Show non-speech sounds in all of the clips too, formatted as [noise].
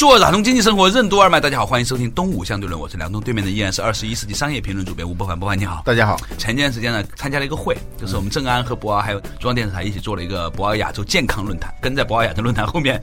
做打通经济生活任督二脉，大家好，欢迎收听东吴相对论，我是梁东，对面的依然是二十一世纪商业评论主编吴伯凡，伯凡你好，大家好。前段时间呢，参加了一个会，就是我们正安和博鳌还有中央电视台一起做了一个博鳌亚洲健康论坛，跟在博鳌亚洲论坛后面，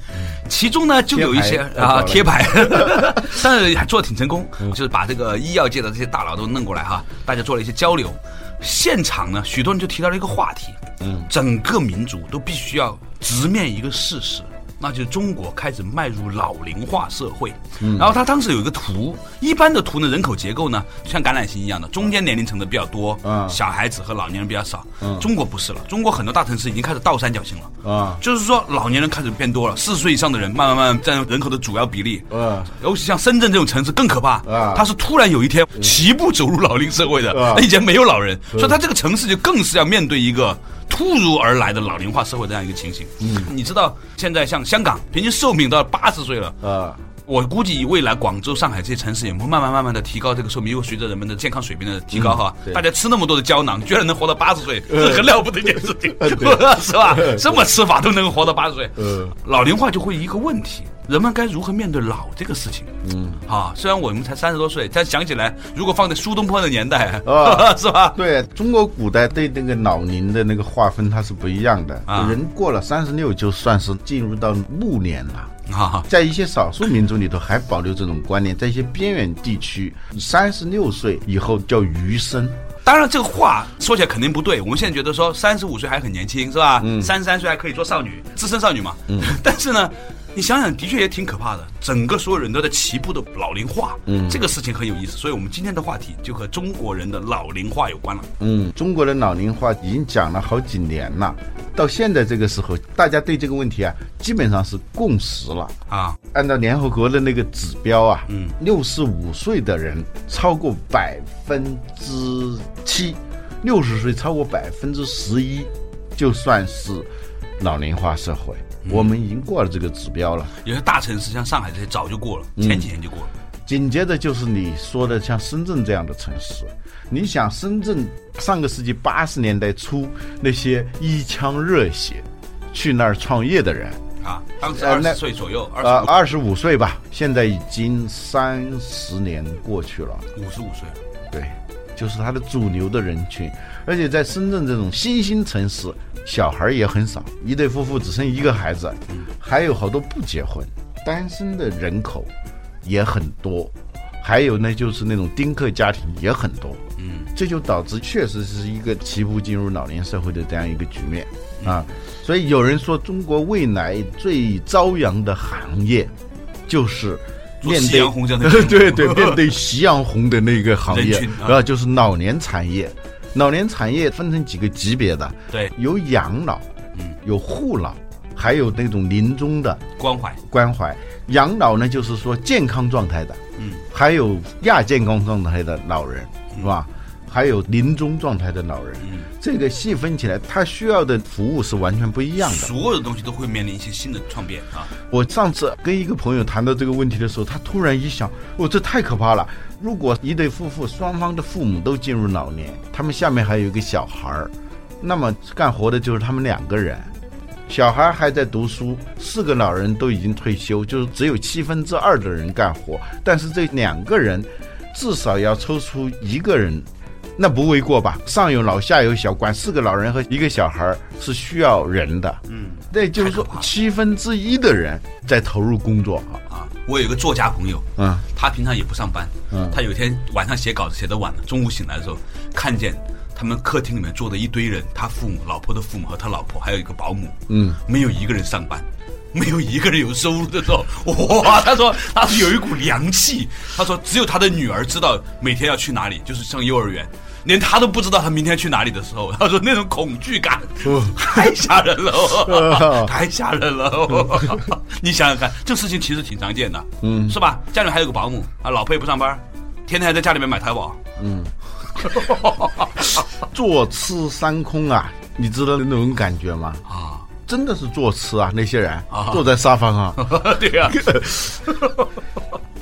其中呢就有一些啊贴牌，[laughs] 但是还做的挺成功，就是把这个医药界的这些大佬都弄过来哈，大家做了一些交流。现场呢，许多人就提到了一个话题，嗯，整个民族都必须要直面一个事实。那就是中国开始迈入老龄化社会，然后他当时有一个图，一般的图呢，人口结构呢像橄榄形一样的，中间年龄层的比较多，嗯小孩子和老年人比较少。嗯中国不是了，中国很多大城市已经开始倒三角形了，啊，就是说老年人开始变多了，四十岁以上的人慢慢慢占人口的主要比例，嗯，尤其像深圳这种城市更可怕，啊，它是突然有一天齐步走入老龄社会的，那以前没有老人，所以它这个城市就更是要面对一个。突如而来的老龄化社会这样一个情形，嗯，你知道现在像香港平均寿命到八十岁了。啊，我估计未来广州、上海这些城市也会慢慢慢慢的提高这个寿命，因为随着人们的健康水平的提高哈，大家吃那么多的胶囊，居然能活到八十岁，是很了不得一件事情，[laughs] [laughs] 是吧？这么吃法都能活到八十岁，嗯，老龄化就会一个问题。人们该如何面对老这个事情？嗯，啊，虽然我们才三十多岁，但想起来，如果放在苏东坡的年代，啊，[laughs] 是吧？对中国古代对那个老龄的那个划分，它是不一样的。啊，人过了三十六，就算是进入到暮年了。啊，在一些少数民族里头还保留这种观念，在一些边远地区，三十六岁以后叫余生。当然，这个话说起来肯定不对。我们现在觉得说三十五岁还很年轻，是吧？嗯，三十三岁还可以做少女，资深少女嘛。嗯，[laughs] 但是呢。你想想，的确也挺可怕的。整个所有人都在齐步的老龄化，嗯，这个事情很有意思。所以，我们今天的话题就和中国人的老龄化有关了。嗯，中国的老龄化已经讲了好几年了，到现在这个时候，大家对这个问题啊，基本上是共识了啊。按照联合国的那个指标啊，嗯，六十五岁的人超过百分之七，六十岁超过百分之十一，就算是老龄化社会。我们已经过了这个指标了，有些大城市像上海这些早就过了，前几年就过了。紧接着就是你说的像深圳这样的城市，你想深圳上个世纪八十年代初那些一腔热血去那儿创业的人啊，当时二十岁左右，呃，二十五岁吧，现在已经三十年过去了，五十五岁了，对，就是他的主流的人群，而且在深圳这种新兴城市。小孩也很少，一对夫妇只生一个孩子，还有好多不结婚、单身的人口也很多，还有呢，就是那种丁克家庭也很多，嗯，这就导致确实是一个齐步进入老年社会的这样一个局面啊。所以有人说，中国未来最朝阳的行业就是面对 [laughs] 对对面对夕阳红的那个行业 [laughs] 啊，就是老年产业。老年产业分成几个级别的，对，有养老，嗯，有护老，还有那种临终的关怀关怀。养老呢，就是说健康状态的，嗯，还有亚健康状态的老人，是吧？还有临终状态的老人，嗯，这个细分起来，他需要的服务是完全不一样的。所有的东西都会面临一些新的创变啊！我上次跟一个朋友谈到这个问题的时候，他突然一想，哦，这太可怕了。如果一对夫妇双方的父母都进入老年，他们下面还有一个小孩儿，那么干活的就是他们两个人，小孩还在读书，四个老人都已经退休，就是只有七分之二的人干活，但是这两个人至少要抽出一个人，那不为过吧？上有老下有小，管四个老人和一个小孩是需要人的，嗯，那就是说七分之一的人在投入工作。啊。我有一个作家朋友，嗯，他平常也不上班，嗯，他有一天晚上写稿子写得晚了，中午醒来的时候，看见他们客厅里面坐的一堆人，他父母、老婆的父母和他老婆，还有一个保姆，嗯，没有一个人上班，没有一个人有收入的时候，[laughs] 哇！他说他是有一股凉气。他说只有他的女儿知道每天要去哪里，就是上幼儿园，连他都不知道他明天去哪里的时候，他说那种恐惧感 [laughs] 太吓人了，[laughs] 太吓人了。你想想看，这事情其实挺常见的，嗯，是吧？家里还有个保姆啊，老婆也不上班，天天还在家里面买淘宝，嗯，坐吃山空啊，你知道那种感觉吗？啊。真的是坐吃啊！那些人坐在沙发上，[laughs] 对呀，[laughs]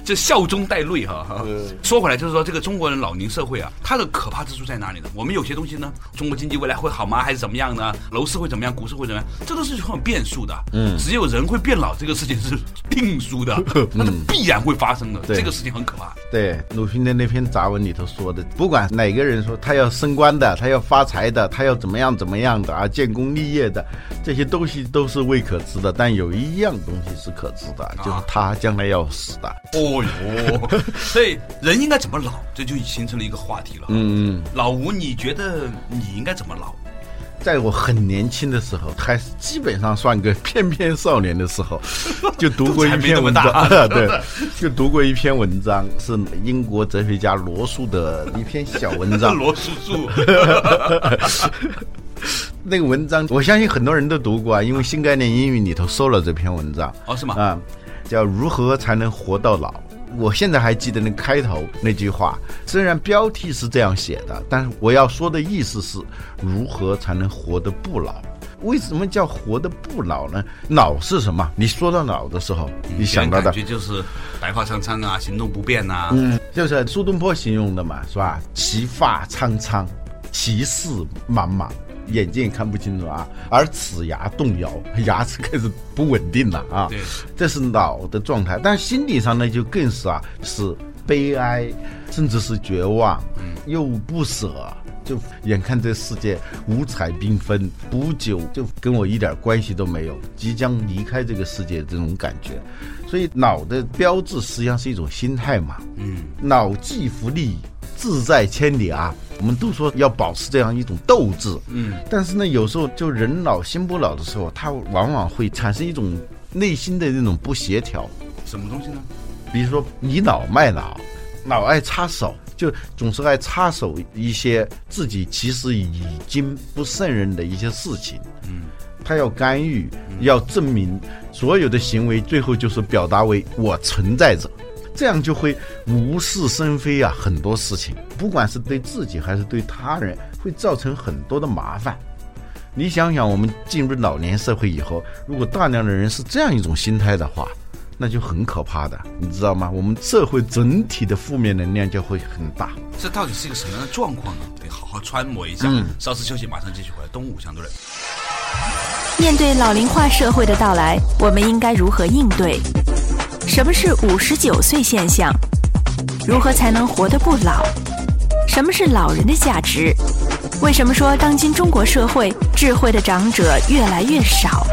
这笑中带泪哈。说回来，就是说这个中国人老龄社会啊，它的可怕之处在哪里呢？我们有些东西呢，中国经济未来会好吗？还是怎么样呢？楼市会怎么样？股市会怎么样？这都是很有变数的。嗯，只有人会变老，这个事情是定数的，[laughs] 那是必然会发生的。这个事情很可怕。对，鲁迅的那篇杂文里头说的，不管哪个人说他要升官的，他要发财的，他要怎么样怎么样的啊，建功立业的，这些东西都是未可知的。但有一样东西是可知的，就是他将来要死的。哦哟，[laughs] 所以人应该怎么老，这就形成了一个话题了。嗯，老吴，你觉得你应该怎么老？在我很年轻的时候，还是基本上算个翩翩少年的时候，[laughs] 就读过一篇文章，[laughs] 对，就读过一篇文章，是英国哲学家罗素的一篇小文章。罗素素，那个文章，我相信很多人都读过啊，因为新概念英语里头收了这篇文章。哦，是吗？啊，叫如何才能活到老。我现在还记得那开头那句话，虽然标题是这样写的，但是我要说的意思是，如何才能活得不老？为什么叫活得不老呢？老是什么？你说到老的时候，你想到的感觉就是白发苍苍啊，行动不便呐。嗯，就是苏东坡形容的嘛，是吧？齐发苍苍，其势茫茫。眼睛也看不清楚啊，而齿牙动摇，[laughs] 牙齿开始不稳定了啊。对，这是脑的状态，但心理上呢，就更是啊，是悲哀，甚至是绝望，又不舍，就眼看这世界五彩缤纷，不久就跟我一点关系都没有，即将离开这个世界这种感觉。所以脑的标志实际上是一种心态嘛。嗯，老骥伏枥。志在千里啊！我们都说要保持这样一种斗志，嗯，但是呢，有时候就人老心不老的时候，他往往会产生一种内心的那种不协调。什么东西呢？比如说倚老卖老，老爱插手，就总是爱插手一些自己其实已经不胜任的一些事情，嗯，他要干预，要证明所有的行为，最后就是表达为我存在着。这样就会无事生非啊，很多事情，不管是对自己还是对他人，会造成很多的麻烦。你想想，我们进入老年社会以后，如果大量的人是这样一种心态的话，那就很可怕的，你知道吗？我们社会整体的负面能量就会很大。这到底是一个什么样的状况呢？得好好揣摩一下。稍事休息，马上继续回来。东吴相对论。面对老龄化社会的到来，我们应该如何应对？什么是五十九岁现象？如何才能活得不老？什么是老人的价值？为什么说当今中国社会智慧的长者越来越少？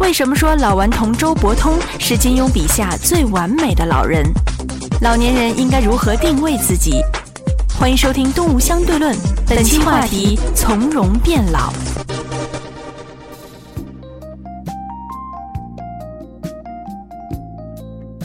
为什么说老顽童周伯通是金庸笔下最完美的老人？老年人应该如何定位自己？欢迎收听《东吴相对论》，本期话题：从容变老。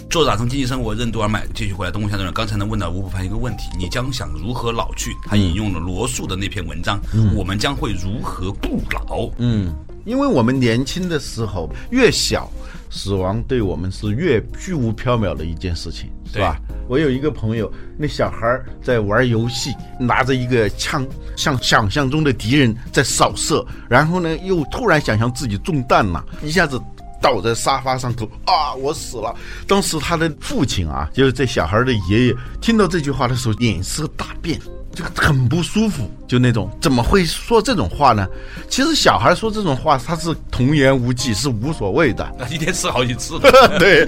做打通经济生活任督二脉，继续回来。东吴相对论，刚才呢问到吴伯凡一个问题：你将想如何老去？他引用了罗素的那篇文章，我们将会如何不老？嗯，因为我们年轻的时候越小，死亡对我们是越虚无缥缈的一件事情，是吧？我有一个朋友，那小孩在玩游戏，拿着一个枪，向想象中的敌人在扫射，然后呢，又突然想象自己中弹了，一下子。倒在沙发上头啊！我死了。当时他的父亲啊，就是这小孩的爷爷，听到这句话的时候，脸色大变，这个很不舒服，就那种怎么会说这种话呢？其实小孩说这种话，他是童言无忌，是无所谓的，[laughs] 一天吃好几次。[laughs] 对，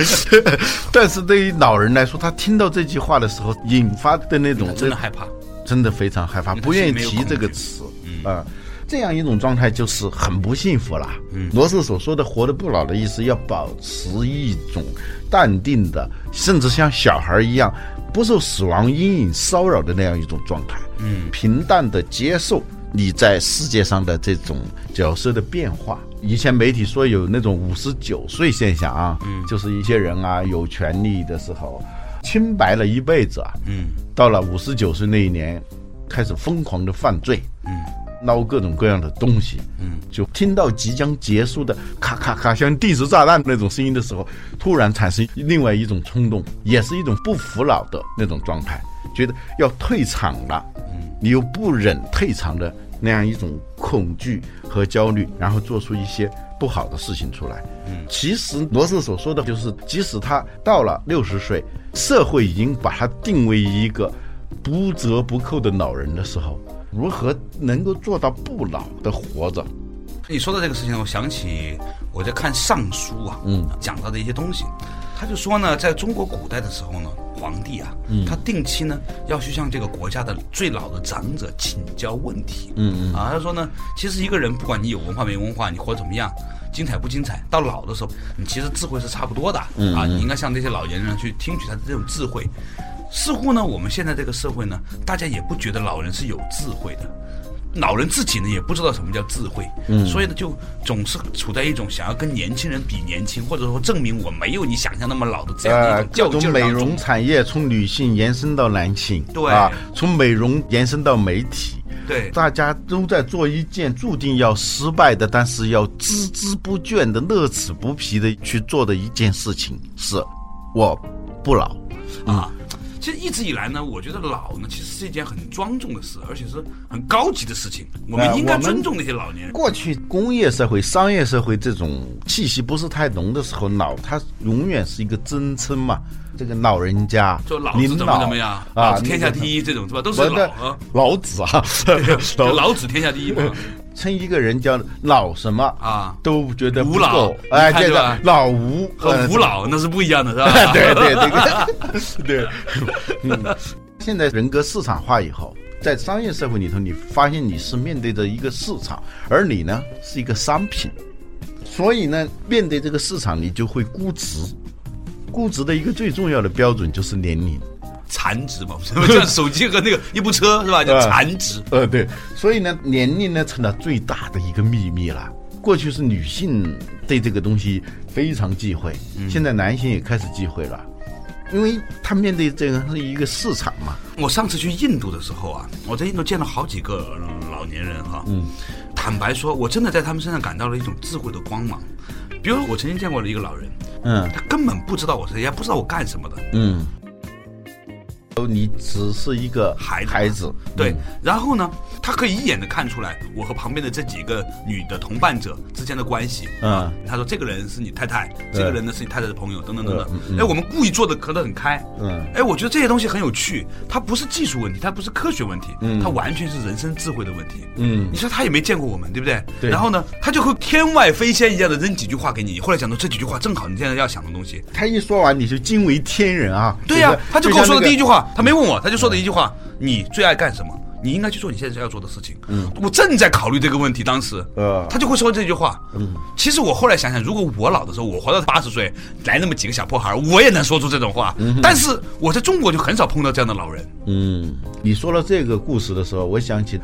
但是对于老人来说，他听到这句话的时候，引发的那种真的害怕，真的非常害怕，不愿意提这个词啊。这样一种状态就是很不幸福了。嗯，罗素所说的“活得不老”的意思，要保持一种淡定的，甚至像小孩一样不受死亡阴影骚扰的那样一种状态。嗯，平淡的接受你在世界上的这种角色的变化。以前媒体说有那种五十九岁现象啊，嗯，就是一些人啊有权利的时候，清白了一辈子啊，嗯到了五十九岁那一年，开始疯狂的犯罪，嗯捞各种各样的东西，嗯，就听到即将结束的咔咔咔像定时炸弹那种声音的时候，突然产生另外一种冲动，也是一种不服老的那种状态，觉得要退场了，嗯，你又不忍退场的那样一种恐惧和焦虑，然后做出一些不好的事情出来。嗯，其实罗斯所说的就是，即使他到了六十岁，社会已经把他定为一个不折不扣的老人的时候，如何能够做到不老的活着？你说的这个事情，我想起我在看《尚书》啊，嗯，讲到的一些东西。他就说呢，在中国古代的时候呢，皇帝啊，嗯他定期呢要去向这个国家的最老的长者请教问题。嗯嗯啊，他说呢，其实一个人不管你有文化没文化，你活得怎么样，精彩不精彩，到老的时候，你其实智慧是差不多的。嗯啊，你应该向这些老年人去听取他的这种智慧。似乎呢，我们现在这个社会呢，大家也不觉得老人是有智慧的。老人自己呢也不知道什么叫智慧，嗯，所以呢就总是处在一种想要跟年轻人比年轻，或者说证明我没有你想象那么老的这样的一呃，种较劲儿当中容产业从女性延伸到男性，对啊，从美容延伸到媒体，对大家都在做一件注定要失败的，但是要孜孜不倦的、乐此不疲的去做的一件事情，是我不老。啊。其实一直以来呢，我觉得老呢其实是一件很庄重的事，而且是很高级的事情。我们应该尊重那些老年人。过去工业社会、商业社会这种气息不是太浓的时候，老它永远是一个尊称嘛。这个老人家，说老子怎么怎么样，啊天下第一这种是吧？都是老啊，老子啊，[laughs] 老子天下第一嘛。称一个人叫老什么啊都觉得不吴老够哎，这个老吴和呃吴老那是不一样的，是吧？对对对对，对，[laughs] 嗯，现在人格市场化以后，在商业社会里头，你发现你是面对着一个市场，而你呢是一个商品，所以呢，面对这个市场，你就会估值。估值的一个最重要的标准就是年龄。残值嘛，[laughs] 像手机和那个一部车是吧？叫 [laughs] 残值。呃，对，所以呢，年龄呢成了最大的一个秘密了。过去是女性对这个东西非常忌讳，现在男性也开始忌讳了，因为他面对这个是一个市场嘛。我上次去印度的时候啊，我在印度见了好几个老年人哈。嗯。坦白说，我真的在他们身上感到了一种智慧的光芒。比如，我曾经见过了一个老人，嗯他根本不知道我是谁，也不知道我干什么的。嗯，哦，你只是一个孩子孩子，对嗯，然后呢，他可以一眼的看出来我和旁边的这几个女的同伴者之间的关系。嗯他说这个人是你太太，这个人呢是你太太的朋友，等等等等哎，我们故意做的隔得很开。嗯哎，我觉得这些东西很有趣，它不是技术问题，它不是科学问题，嗯它完全是人生智慧的问题。嗯你说他也没见过我们，对不对？对然后呢，他就会天外飞仙一样的扔几句话给你。后来讲到这几句话正好你现在要想的东西。他一说完你就惊为天人啊！对呀、他就跟我说的第一句，像话，他没问我，他就说的一句话：你最爱干什么？你应该去做你现在要做的事情。嗯，我正在考虑这个问题，当时，呃他就会说这句话。嗯，其实我后来想想，如果我老的时候，我活到八十岁，来那么几个小破孩儿，我也能说出这种话。但是我在中国就很少碰到这样的老人嗯，你说了这个故事的时候，我想起《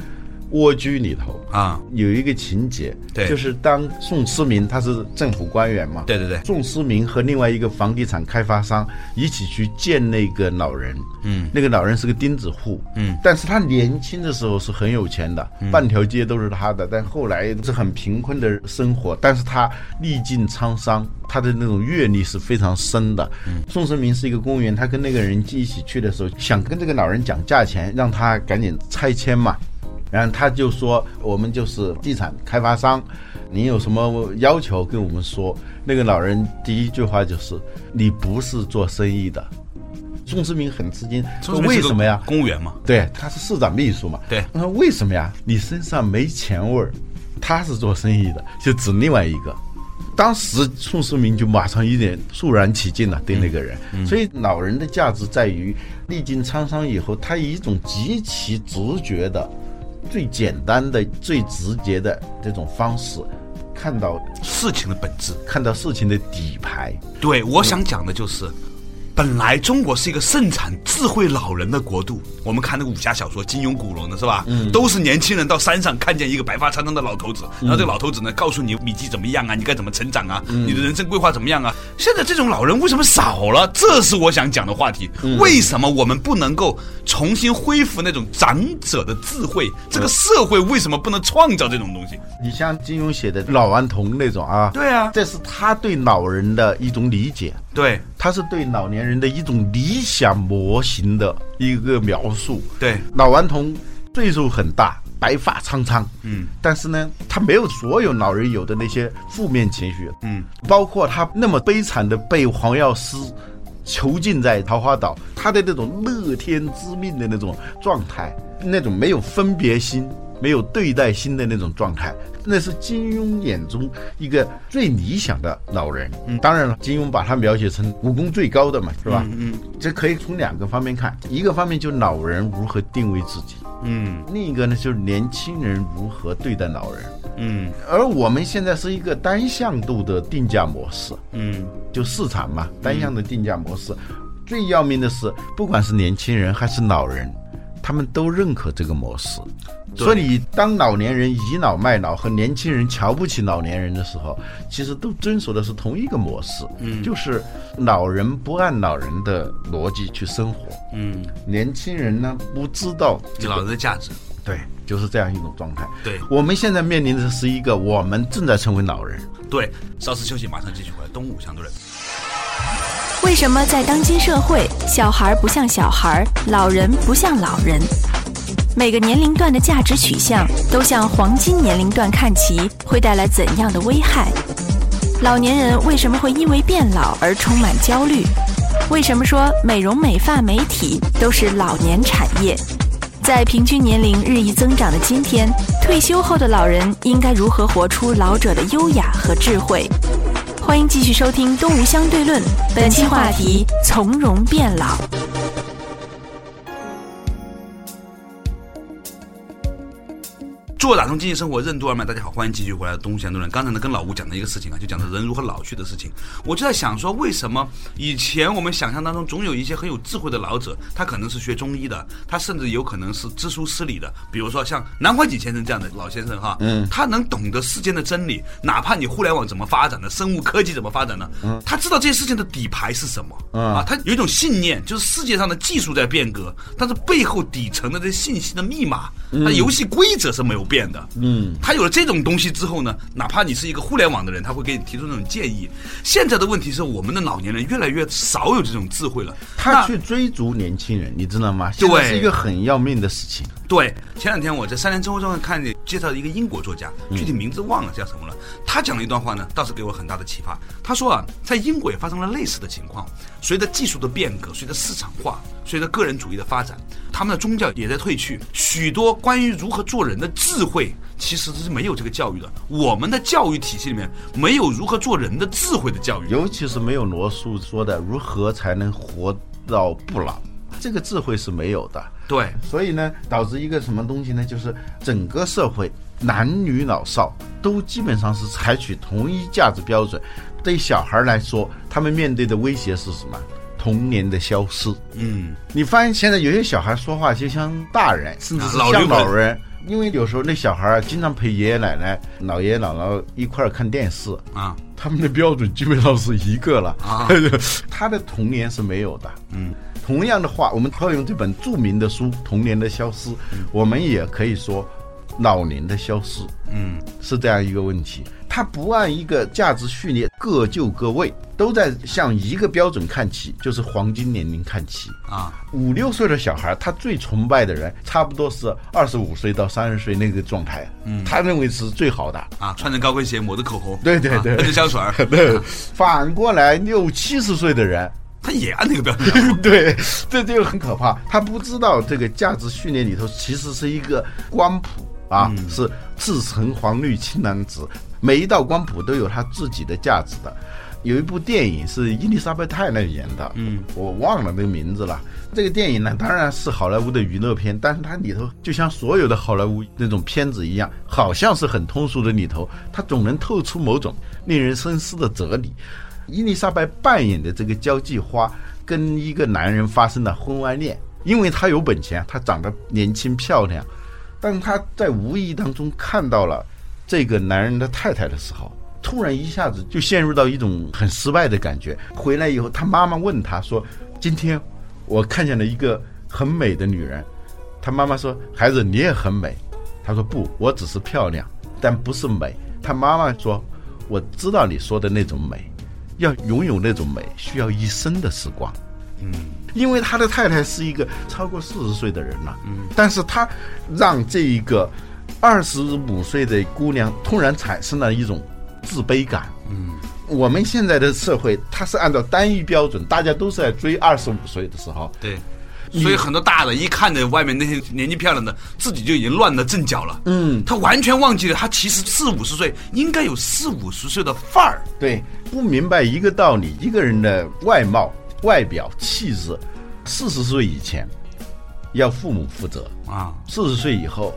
蜗居》里头。啊。有一个情节，对。就是当宋思明他是政府官员嘛，对对对。宋思明和另外一个房地产开发商一起去见那个老人，嗯，那个老人是个钉子户，嗯，但是他年轻的时候是很有钱的，半条街都是他的，但后来是很贫困的生活，但是他历尽沧桑，他的那种阅历是非常深的。宋思明是一个公务员，他跟那个人一起去的时候，想跟这个老人讲价钱，让他赶紧拆迁嘛。然后他就说：“我们就是地产开发商，你有什么要求跟我们说。”那个老人第一句话就是：“你不是做生意的。”宋思明很吃惊，说：“为什么呀？”公务员嘛。对，他是市长秘书嘛。对他说为什么呀？你身上没钱味儿。他是做生意的，就指另外一个。当时宋思明就马上一脸肃然起敬了，对那个人。所以老人的价值在于历经沧桑以后，他以一种极其直觉的、最简单的、最直接的这种方式，看到事情的本质。看到事情的底牌。对，我想讲的就是，本来中国是一个盛产智慧老人的国度，我们看那个武侠小说金庸、古龙的是吧？嗯，都是年轻人到山上看见一个白发苍苍的老头子，然后这个老头子呢告诉你秘籍怎么样啊，你该怎么成长啊，你的人生规划怎么样啊？现在这种老人为什么少了？这是我想讲的话题。为什么我们不能够重新恢复那种长者的智慧？这个社会为什么不能创造这种东西？你像金庸写的《老顽童》那种啊，对啊，这是他对老人的一种理解，对。他是对老年人的一种理想模型的一个描述。对，老顽童岁数很大，白发苍苍，嗯。但是呢，他没有所有老人有的那些负面情绪，嗯，包括他那么悲惨的被黄药师囚禁在桃花岛，他的那种乐天知命的那种状态，那种没有分别心、没有对待心的那种状态，那是金庸眼中一个最理想的老人。嗯，当然了，金庸把他描写成武功最高的嘛，是吧？嗯这可以从两个方面看，一个方面就是老人如何定位自己，嗯另一个呢就是年轻人如何对待老人。嗯而我们现在是一个单向度的定价模式，嗯就市场嘛，单向的定价模式。最要命的是，不管是年轻人还是老人，他们都认可这个模式。所以，当老年人倚老卖老和年轻人瞧不起老年人的时候，其实都遵守的是同一个模式，嗯，就是老人不按老人的逻辑去生活，嗯，年轻人呢不知道这老人的价值，对，就是这样一种状态。对我们现在面临的是一个，我们正在成为老人。对。稍事休息，马上继续回来。东吴相对论。为什么在当今社会，小孩不像小孩，老人不像老人？每个年龄段的价值取向都向黄金年龄段看齐，会带来怎样的危害？老年人为什么会因为变老而充满焦虑？为什么说美容美发美体都是老年产业？在平均年龄日益增长的今天，退休后的老人应该如何活出老者的优雅和智慧？欢迎继续收听《东吴相对论》，本期话题：从容变老。做打通经济生活任督二脉，大家好，欢迎继续回来的东吴相对论。刚才呢，跟老吴讲的一个事情啊，就讲的人如何老去的事情。我就在想说，为什么以前我们想象当中总有一些很有智慧的老者，他可能是学中医的，他甚至有可能是知书识礼的，比如说像南怀瑾先生这样的老先生哈，嗯，他能懂得世间的真理，哪怕你互联网怎么发展的，生物科技怎么发展的，嗯，他知道这些事情的底牌是什么，嗯。啊，他有一种信念，就是世界上的技术在变革，但是背后底层的这信息的密码，那游戏规则是没有变的。嗯，他有了这种东西之后呢，哪怕你是一个互联网的人，他会给你提出那种建议。现在的问题是，我们的老年人越来越少有这种智慧了。他去追逐年轻人，你知道吗？现在对是一个很要命的事情。对，前两天我在三联生活中看见介绍一个英国作家，具体名字忘了叫什么了。他讲了一段话呢，倒是给我很大的启发。他说啊，在英国也发生了类似的情况，随着技术的变革，随着市场化，随着个人主义的发展，他们的宗教也在退去，许多关于如何做人的智慧。其实是没有这个教育的，我们的教育体系里面没有如何做人的智慧的教育。尤其是没有罗素说的如何才能活到不老，这个智慧是没有的。对，所以呢，导致一个什么东西呢？就是整个社会男女老少都基本上是采取同一价值标准。对小孩来说，他们面对的威胁是什么？童年的消失。嗯，你发现现在有些小孩说话就像大人，甚至是像老人。因为有时候那小孩啊，经常陪爷爷奶奶、姥爷姥姥一块儿看电视，啊，他们的标准基本上是一个了。啊 [laughs] 他的童年是没有的。嗯，同样的话，我们套用这本著名的书《童年的消失》，我们也可以说老年的消失嗯，是这样一个问题。他不按一个价值序列各就各位，都在向一个标准看齐，就是黄金年龄看齐。啊，五六岁的小孩，他最崇拜的人，差不多是二十五岁到三十岁那个状态。嗯，他认为是最好的。啊，穿着高跟鞋，抹着口红，对对对啊喷着香水儿，[laughs] 对，反过来六七十岁的人，他也按那个标准。[laughs] 对，这个很可怕。他不知道这个价值序列里头其实是一个光谱啊，是赤橙黄绿青蓝紫，每一道光谱都有它自己的价值的。有一部电影是伊丽莎白泰勒演的，嗯，我忘了那个名字了。这个电影呢，当然是好莱坞的娱乐片，但是它里头就像所有的好莱坞那种片子一样，好像是很通俗的里头，它总能透出某种令人深思的哲理。伊丽莎白扮演的这个交际花跟一个男人发生了婚外恋，因为她有本钱，她长得年轻漂亮，但她在无意当中看到了这个男人的太太的时候，突然一下子就陷入到一种很失败的感觉。回来以后，她妈妈问她说：“今天我看见了一个很美的女人。”她妈妈说：“孩子，你也很美。”她说：“不，我只是漂亮，但不是美。”她妈妈说：“我知道你说的那种美，要拥有那种美，需要一生的时光。”嗯，因为他的太太是一个超过四十岁的人了。嗯，但是他让这一个二十五岁的姑娘突然产生了一种自卑感。嗯，我们现在的社会，它是按照单一标准，大家都是在追二十五岁的时候。对。所以很多大的一看着外面那些年纪漂亮的，自己就已经乱了阵脚了。嗯，他完全忘记了，他其实四五十岁应该有四五十岁的范儿。对，不明白一个道理，一个人的外貌、外表、气质，四十岁以前要父母负责啊，四十岁以后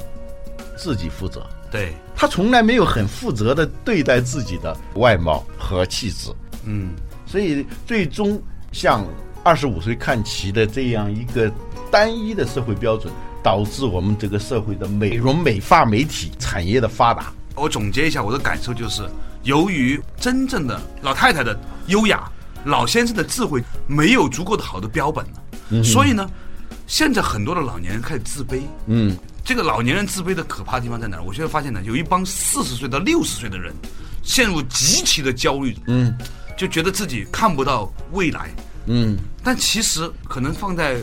自己负责。对，他从来没有很负责的对待自己的外貌和气质。嗯，所以最终像。二十五岁看齐的这样一个单一的社会标准，导致我们这个社会的美容美发媒体产业的发达。我总结一下我的感受就是，由于真正的老太太的优雅，老先生的智慧没有足够的好的标本了，所以呢，现在很多的老年人开始自卑。嗯，这个老年人自卑的可怕的地方在哪儿？我现在发现呢，有一帮四十岁到六十岁的人陷入极其的焦虑。嗯，就觉得自己看不到未来。嗯，但其实可能放在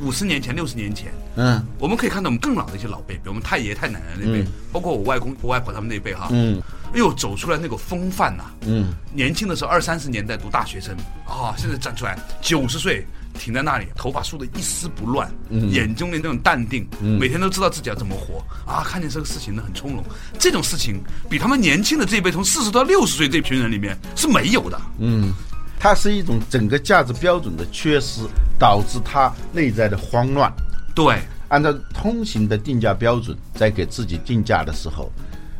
五十年前、六十年前，嗯，我们可以看到我们更老的一些老辈，比如我们太爷太奶奶那辈，包括我外公、我外婆他们那辈哈，嗯，哎呦，走出来那个风范呐，嗯，年轻的时候二三十年代读大学生啊，现在站出来九十岁停在那里，头发梳的一丝不乱，嗯，眼中的那种淡定，嗯，每天都知道自己要怎么活啊，看见这个事情呢很从容，这种事情比他们年轻的这一辈从四十到六十岁这群人里面是没有的，嗯。它是一种整个价值标准的缺失，导致他内在的慌乱。对，按照通行的定价标准，在给自己定价的时候，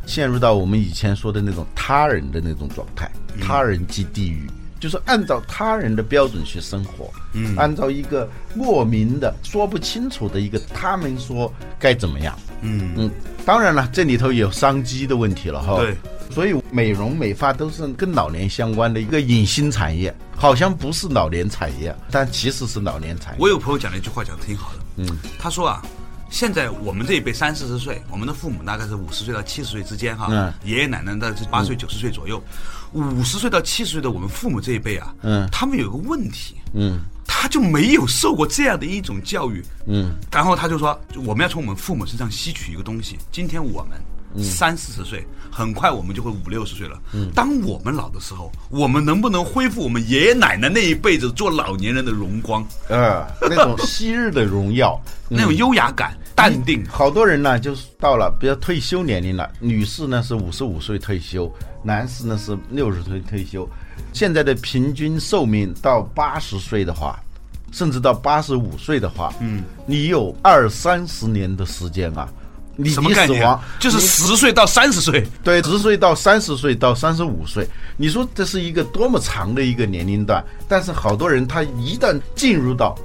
陷入到我们以前说的那种他人的那种状态，他人即地狱，就是按照他人的标准去生活，嗯，按照一个莫名的说不清楚的一个他们说该怎么样，嗯嗯，当然了，这里头有商机的问题了哈。对。所以美容美发都是跟老年相关的一个隐形产业，好像不是老年产业，但其实是老年产业。我有朋友讲了一句话，讲的挺好的。嗯，他说啊，现在我们这一辈三四十岁，我们的父母大概是五十岁到七十岁之间哈，嗯，爷爷奶奶大概是八岁九十岁左右，五十岁到七十岁的我们父母这一辈啊，嗯，他们有个问题，嗯，他就没有受过这样的一种教育，嗯，然后他就说，我们要从我们父母身上吸取一个东西，今天我们。三四十岁，很快我们就会五六十岁了。当我们老的时候，我们能不能恢复我们爷爷奶奶那一辈子做老年人的荣光？呃，那种昔日的荣耀，[laughs] 那种优雅感、淡定。好多人呢，就是到了比如退休年龄了，女士呢是五十五岁退休，男士呢是六十岁退休。现在的平均寿命到八十岁的话，甚至到八十五岁的话，嗯，你有二三十年的时间啊。你什么概念？就是十岁到三十岁，对，十岁到三十岁到三十五岁。你说这是一个多么长的一个年龄段？但是好多人他一旦进入到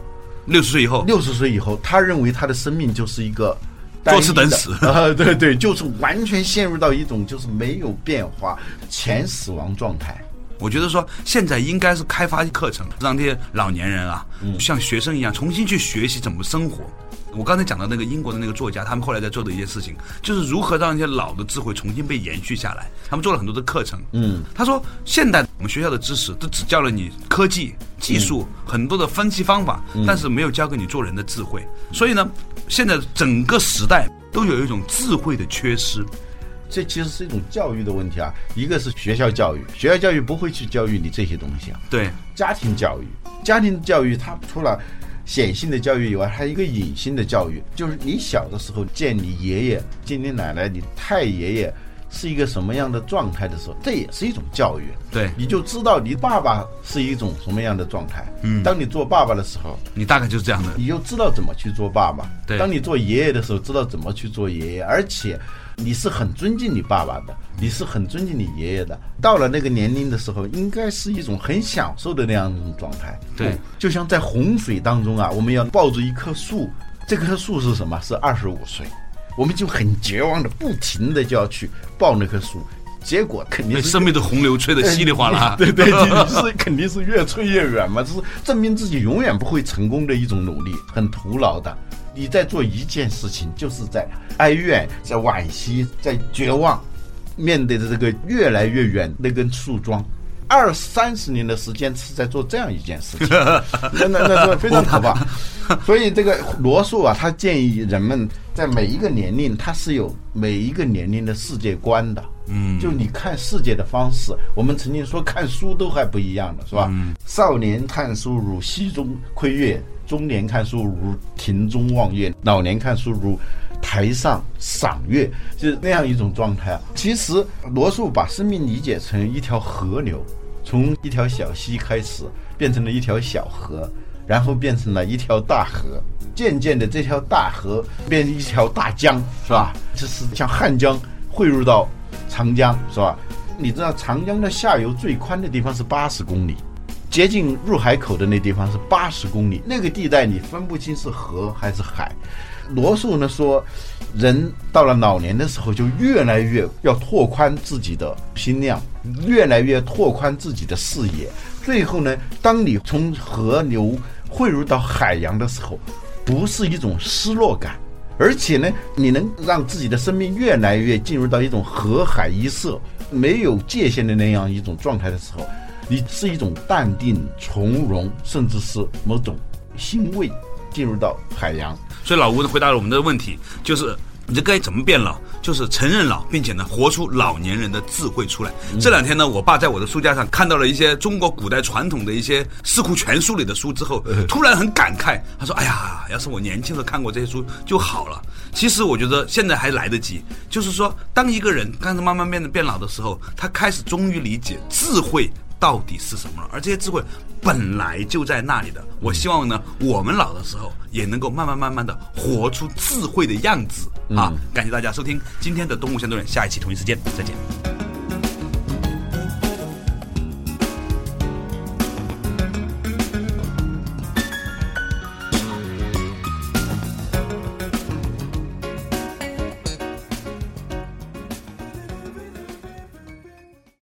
六十岁以后，六十岁以后，他认为他的生命就是一个坐吃等死啊！对对，就是完全陷入到一种就是没有变化、前死亡状态。我觉得说现在应该是开发课程，让这些老年人啊，像学生一样重新去学习怎么生活。我刚才讲到那个英国的那个作家，他们后来在做的一件事情，就是如何让一些老的智慧重新被延续下来。他们做了很多的课程。嗯，他说，现代我们学校的知识都只教了你科技技术很多的分析方法，但是没有教给你做人的智慧。所以呢，现在整个时代都有一种智慧的缺失。这其实是一种教育的问题啊。一个是学校教育，学校教育不会去教育你这些东西啊。对，家庭教育，家庭教育它除了。显性的教育以外，还有一个隐性的教育，就是你小的时候见你爷爷、见你奶奶、你太爷爷是一个什么样的状态的时候，这也是一种教育。对你就知道你爸爸是一种什么样的状态。嗯，当你做爸爸的时候，你大概就是这样的。你就知道怎么去做爸爸。对当你做爷爷的时候，知道怎么去做爷爷，而且你是很尊敬你爸爸的，你是很尊敬你爷爷的。到了那个年龄的时候，应该是一种很享受的那样一种状态。对嗯就像在洪水当中啊，我们要抱着一棵树，这棵树是什么？是二十五岁，我们就很绝望的，不停的就要去抱那棵树，结果肯定是生命的洪流吹得稀里哗啦。对 [laughs] 对，你是肯定是越吹越远嘛，这是证明自己永远不会成功的一种努力，很徒劳的。你在做一件事情，就是在哀怨、在惋惜、在绝望，面对着这个越来越远那根树桩。二三十年的时间是在做这样一件事情，[laughs] 那那那是非常可怕。所以这个罗素啊，他建议人们在每一个年龄，他是有每一个年龄的世界观的。嗯，就你看世界的方式，我们曾经说看书都还不一样的是吧？少年看书如溪中窥月，中年看书如庭中望月，老年看书如台上赏月，就是那样一种状态啊。其实罗素把生命理解成一条河流，从一条小溪开始，变成了一条小河，然后变成了一条大河，渐渐的这条大河变成一条大江，是吧？就是像汉江汇入到长江，是吧？你知道长江的下游最宽的地方是八十公里，接近入海口的那地方是八十公里，那个地带你分不清是河还是海。罗素呢说，人到了老年的时候，就越来越要拓宽自己的心量，越来越拓宽自己的视野。最后呢，当你从河流汇入到海洋的时候，不是一种失落感，而且呢，你能让自己的生命越来越进入到一种河海一色、没有界限的那样一种状态的时候，你是一种淡定、从容，甚至是某种欣慰，进入到海洋。所以老吴回答了我们的问题，就是你这该怎么变老？就是承认老，并且呢，活出老年人的智慧出来。这两天呢，我爸在我的书架上看到了一些中国古代传统的一些《四库全书》里的书之后，突然很感慨，他说：“哎呀，要是我年轻的时候看过这些书就好了。”其实我觉得现在还来得及，就是说，当一个人开始慢慢变得变老的时候，他开始终于理解智慧。到底是什么了？而这些智慧本来就在那里的。我希望呢，我们老的时候也能够慢慢慢慢的活出智慧的样子啊！感谢大家收听今天的《动物相对论》，下一期同一时间再见。